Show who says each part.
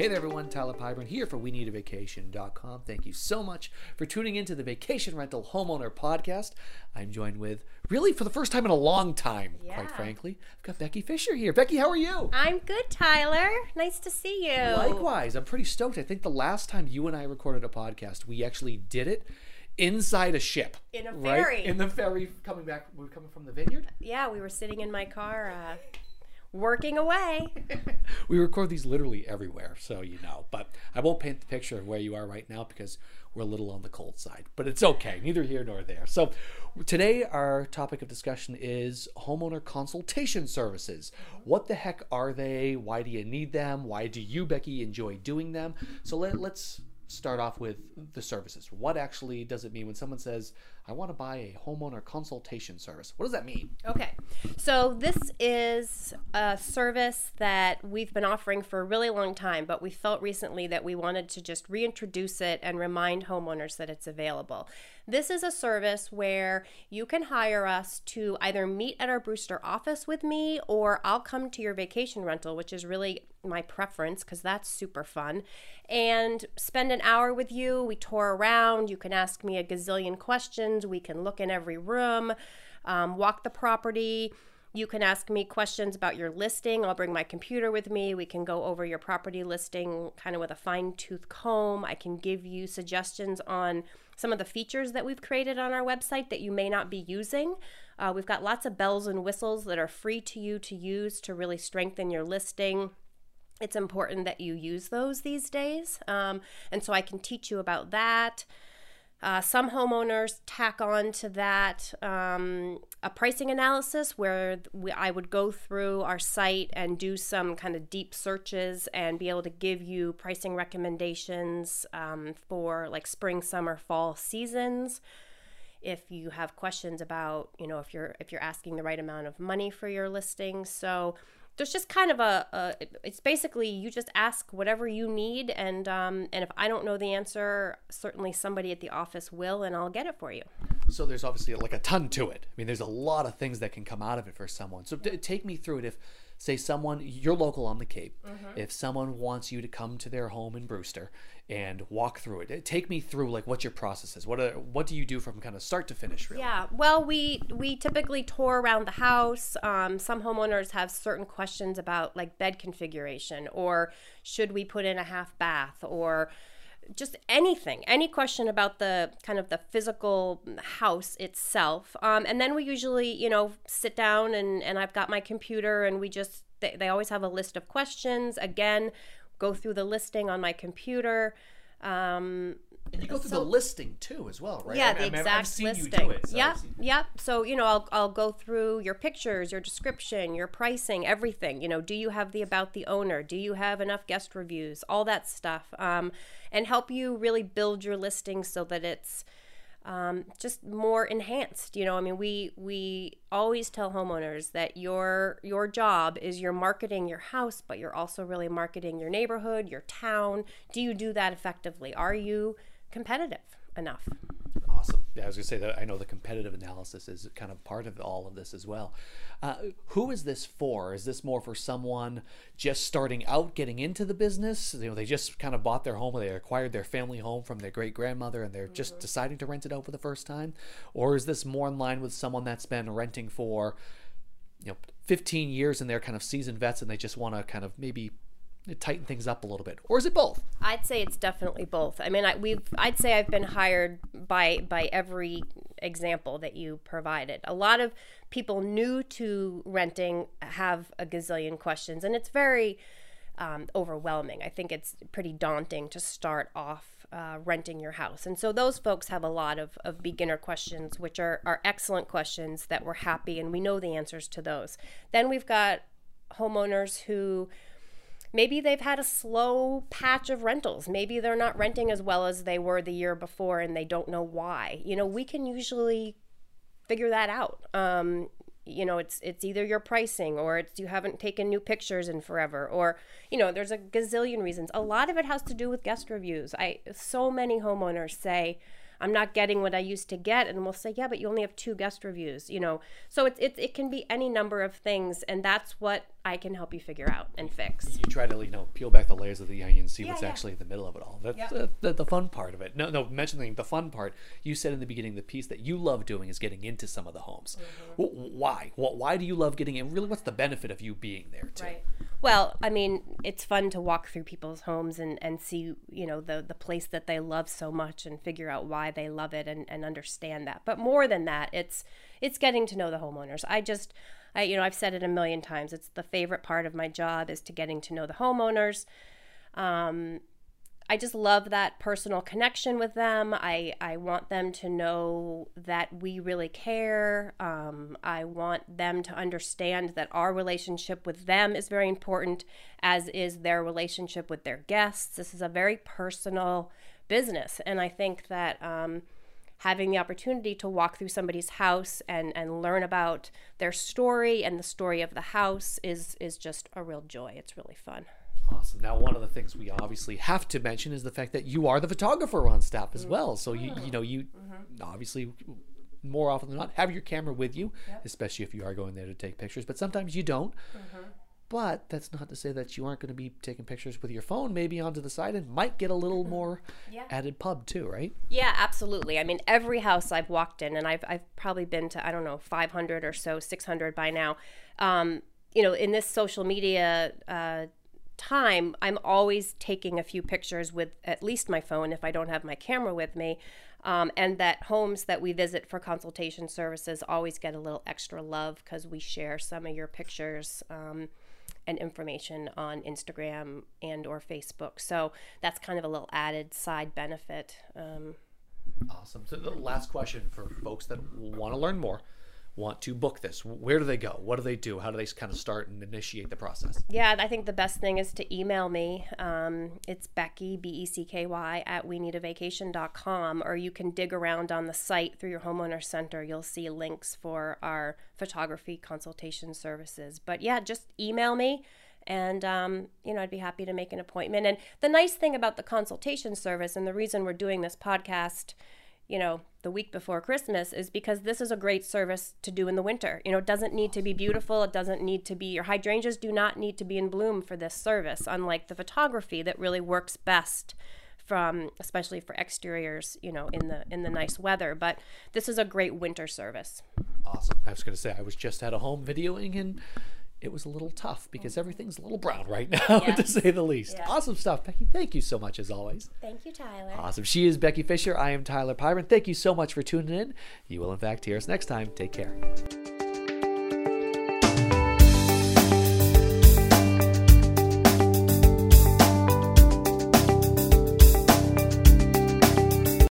Speaker 1: Hey there, everyone. Tyler Pyburn here for WeNeedAVacation.com. Thank you so much for tuning into the Vacation Rental Homeowner Podcast. I'm joined with, really, for the first time in a long time,
Speaker 2: Yeah.
Speaker 1: quite frankly, I've got Becky Fisher here. Becky, how are you?
Speaker 2: I'm good, Tyler. Nice to see you.
Speaker 1: Likewise, I'm pretty stoked. I think the last time you and I recorded a podcast, we actually did it inside a ship.
Speaker 2: In a
Speaker 1: right?
Speaker 2: ferry.
Speaker 1: In the ferry coming back. We were coming from the vineyard.
Speaker 2: Yeah, we were sitting in my car, uh, working away.
Speaker 1: we record these literally everywhere, so you know. But I won't paint the picture of where you are right now because we're a little on the cold side. But it's okay, neither here nor there. So today, our topic of discussion is homeowner consultation services. What the heck are they? Why do you need them? Why do you, Becky, enjoy doing them? So let, let's start off with the services. What actually does it mean when someone says, I want to buy a homeowner consultation service? What does that mean?
Speaker 2: Okay, so this is a service that we've been offering for a really long time, but we felt recently that we wanted to just reintroduce it and remind homeowners that it's available. This is a service where you can hire us to either meet at our Brewster office with me or I'll come to your vacation rental, which is really my preference because that's super fun, and spend an hour with you. We tour around. You can ask me a gazillion questions. We can look in every room, um, walk the property. You can ask me questions about your listing. I'll bring my computer with me. We can go over your property listing kind of with a fine tooth comb. I can give you suggestions on some of the features that we've created on our website that you may not be using. Uh, we've got lots of bells and whistles that are free to you to use to really strengthen your listing it's important that you use those these days. Um, and so I can teach you about that. Uh, some homeowners tack on to that um, a pricing analysis where we, I would go through our site and do some kind of deep searches and be able to give you pricing recommendations um, for like spring, summer, fall seasons. If you have questions about you know if you're if you're asking the right amount of money for your listing. So there's just kind of a, a it's basically you just ask whatever you need and um, and if i don't know the answer certainly somebody at the office will and i'll get it for you
Speaker 1: So there's obviously like a ton to it. I mean, there's a lot of things that can come out of it for someone. So t- take me through it. If, say, someone you're local on the Cape, if someone wants you to come to their home in Brewster and walk through it, take me through like what your process is. What are, what do you do from kind of start to finish? Really?
Speaker 2: Yeah, well, we we typically tour around the house. Um, some homeowners have certain questions about like bed configuration, or should we put in a half bath, or just anything, any question about the kind of the physical house itself. Um, and then we usually, you know, sit down and and I've got my computer, and we just they, they always have a list of questions. Again, go through the listing on my computer. Um,
Speaker 1: you go through the listing too, as well, right?
Speaker 2: yeah,
Speaker 1: I
Speaker 2: the
Speaker 1: mean, I've-
Speaker 2: exact
Speaker 1: I've seen you
Speaker 2: listing.
Speaker 1: do it. so
Speaker 2: yep,
Speaker 1: I've
Speaker 2: yep. So you know, I'll I'll go through your pictures, your description, your pricing, everything. You know, do you have the about the owner? Do you have enough guest reviews? All that stuff, um, and help you really build your listing so that it's um, just more enhanced. You know, I mean, we we always tell homeowners that your your job is you're marketing your house, but you're also really marketing your neighborhood, your town. Do you do that effectively? Are you competitive enough?
Speaker 1: Awesome. Yeah, I was gonna say that I know the competitive analysis is kind of part of all of this as well. Uh, who is this for? Is this more for someone just starting out, getting into the business? You know, they just kind of bought their home, or they acquired their family home from their great grandmother, and they're just deciding to rent it out for the first time, or is this more in line with someone that's been renting for, you know, 15 years and they're kind of seasoned vets, and they just want to kind of maybe tighten things up a little bit, or is it both?
Speaker 2: I'd say it's definitely both. I mean, I, we've I'd say I've been hired by by every example that you provided. A lot of people new to renting have a gazillion questions, and it's very um, overwhelming. I think it's pretty daunting to start off uh, renting your house, and so those folks have a lot of, of beginner questions, which are are excellent questions that we're happy and we know the answers to those. Then we've got homeowners who maybe they've had a slow patch of rentals. Maybe they're not renting as well as they were the year before and they don't know why. You know, we can usually figure that out. Um, you know, it's it's either your pricing or it's you haven't taken new pictures in forever or you know, there's a gazillion reasons. A lot of it has to do with guest reviews. I so many homeowners say I'm not getting what I used to get. And we'll say, yeah, but you only have two guest reviews, you know. So it's, it's it can be any number of things. And that's what I can help you figure out and fix.
Speaker 1: You try to, you know, peel back the layers of the onion, see what's
Speaker 2: yeah.
Speaker 1: actually in the middle of it all. That's
Speaker 2: Yep.
Speaker 1: the, the, the fun part of it. No, no, mentioning the fun part, you said in the beginning the piece that you love doing is getting into some of the homes.
Speaker 2: Mm-hmm.
Speaker 1: Why? Wh- Why do you love getting in? Really, what's the benefit of you being there too?
Speaker 2: Right. Well, I mean, it's fun to walk through people's homes and, and see, you know, the, the place that they love so much and figure out why they love it and, and understand that. But more than that, it's it's getting to know the homeowners. I just I you know, I've said it a million times. It's the favorite part of my job is to getting to know the homeowners. Um, I just love that personal connection with them. I, I want them to know that we really care. Um, I want them to understand that our relationship with them is very important, as is their relationship with their guests. This is a very personal business. And I think that um, having the opportunity to walk through somebody's house and, and learn about their story and the story of the house is, is just a real joy. It's really fun.
Speaker 1: Awesome. Now, one of the things we obviously have to mention is the fact that you are the photographer on staff as well. So you you know you mm-hmm. obviously more often than not have your camera with you, especially if you are going there to take pictures. But sometimes you don't. Mm-hmm. But that's not to say that you aren't going to be taking pictures with your phone, maybe onto the side, and might get a little more
Speaker 2: Yeah.
Speaker 1: added pub too, right?
Speaker 2: Yeah, absolutely. I mean, every house I've walked in, and I've, I've probably been to, I don't know, 500 or so, 600 by now. Um, you know, in this social media uh, time, I'm always taking a few pictures with at least my phone if I don't have my camera with me. Um, and that homes that we visit for consultation services always get a little extra love because we share some of your pictures. Um, and information on Instagram and or Facebook. So that's kind of a little added side benefit. Um,
Speaker 1: Awesome. So the last question for folks that want to learn more, want to book this, where do they go? What do they do? How do they kind of start and initiate the process?
Speaker 2: yeah, I think the best thing is to email me. Um, it's Becky, B E C K Y, at we need a vacation.com, or you can dig around on the site through your homeowner center. You'll see links for our photography consultation services. But yeah, just email me. And, um, you know, I'd be happy to make an appointment. And the nice thing about the consultation service and the reason we're doing this podcast you know, the week before Christmas is because this is a great service to do in the winter. You know, it doesn't need to be beautiful. It doesn't need to be, your hydrangeas do not need to be in bloom for this service, unlike the photography that really works best from especially for exteriors you know in the in the nice weather but this is a great winter service
Speaker 1: Awesome. I was going to say, I was just at a home videoing and it was a little tough because mm. everything's a little brown right now, to say the least. Awesome stuff, Becky. Thank you so much as always.
Speaker 2: thank you tyler
Speaker 1: Awesome. She is Becky Fisher. I am Tyler Pyburn. Thank you so much for tuning in. You will, in fact, hear us next time. Take care.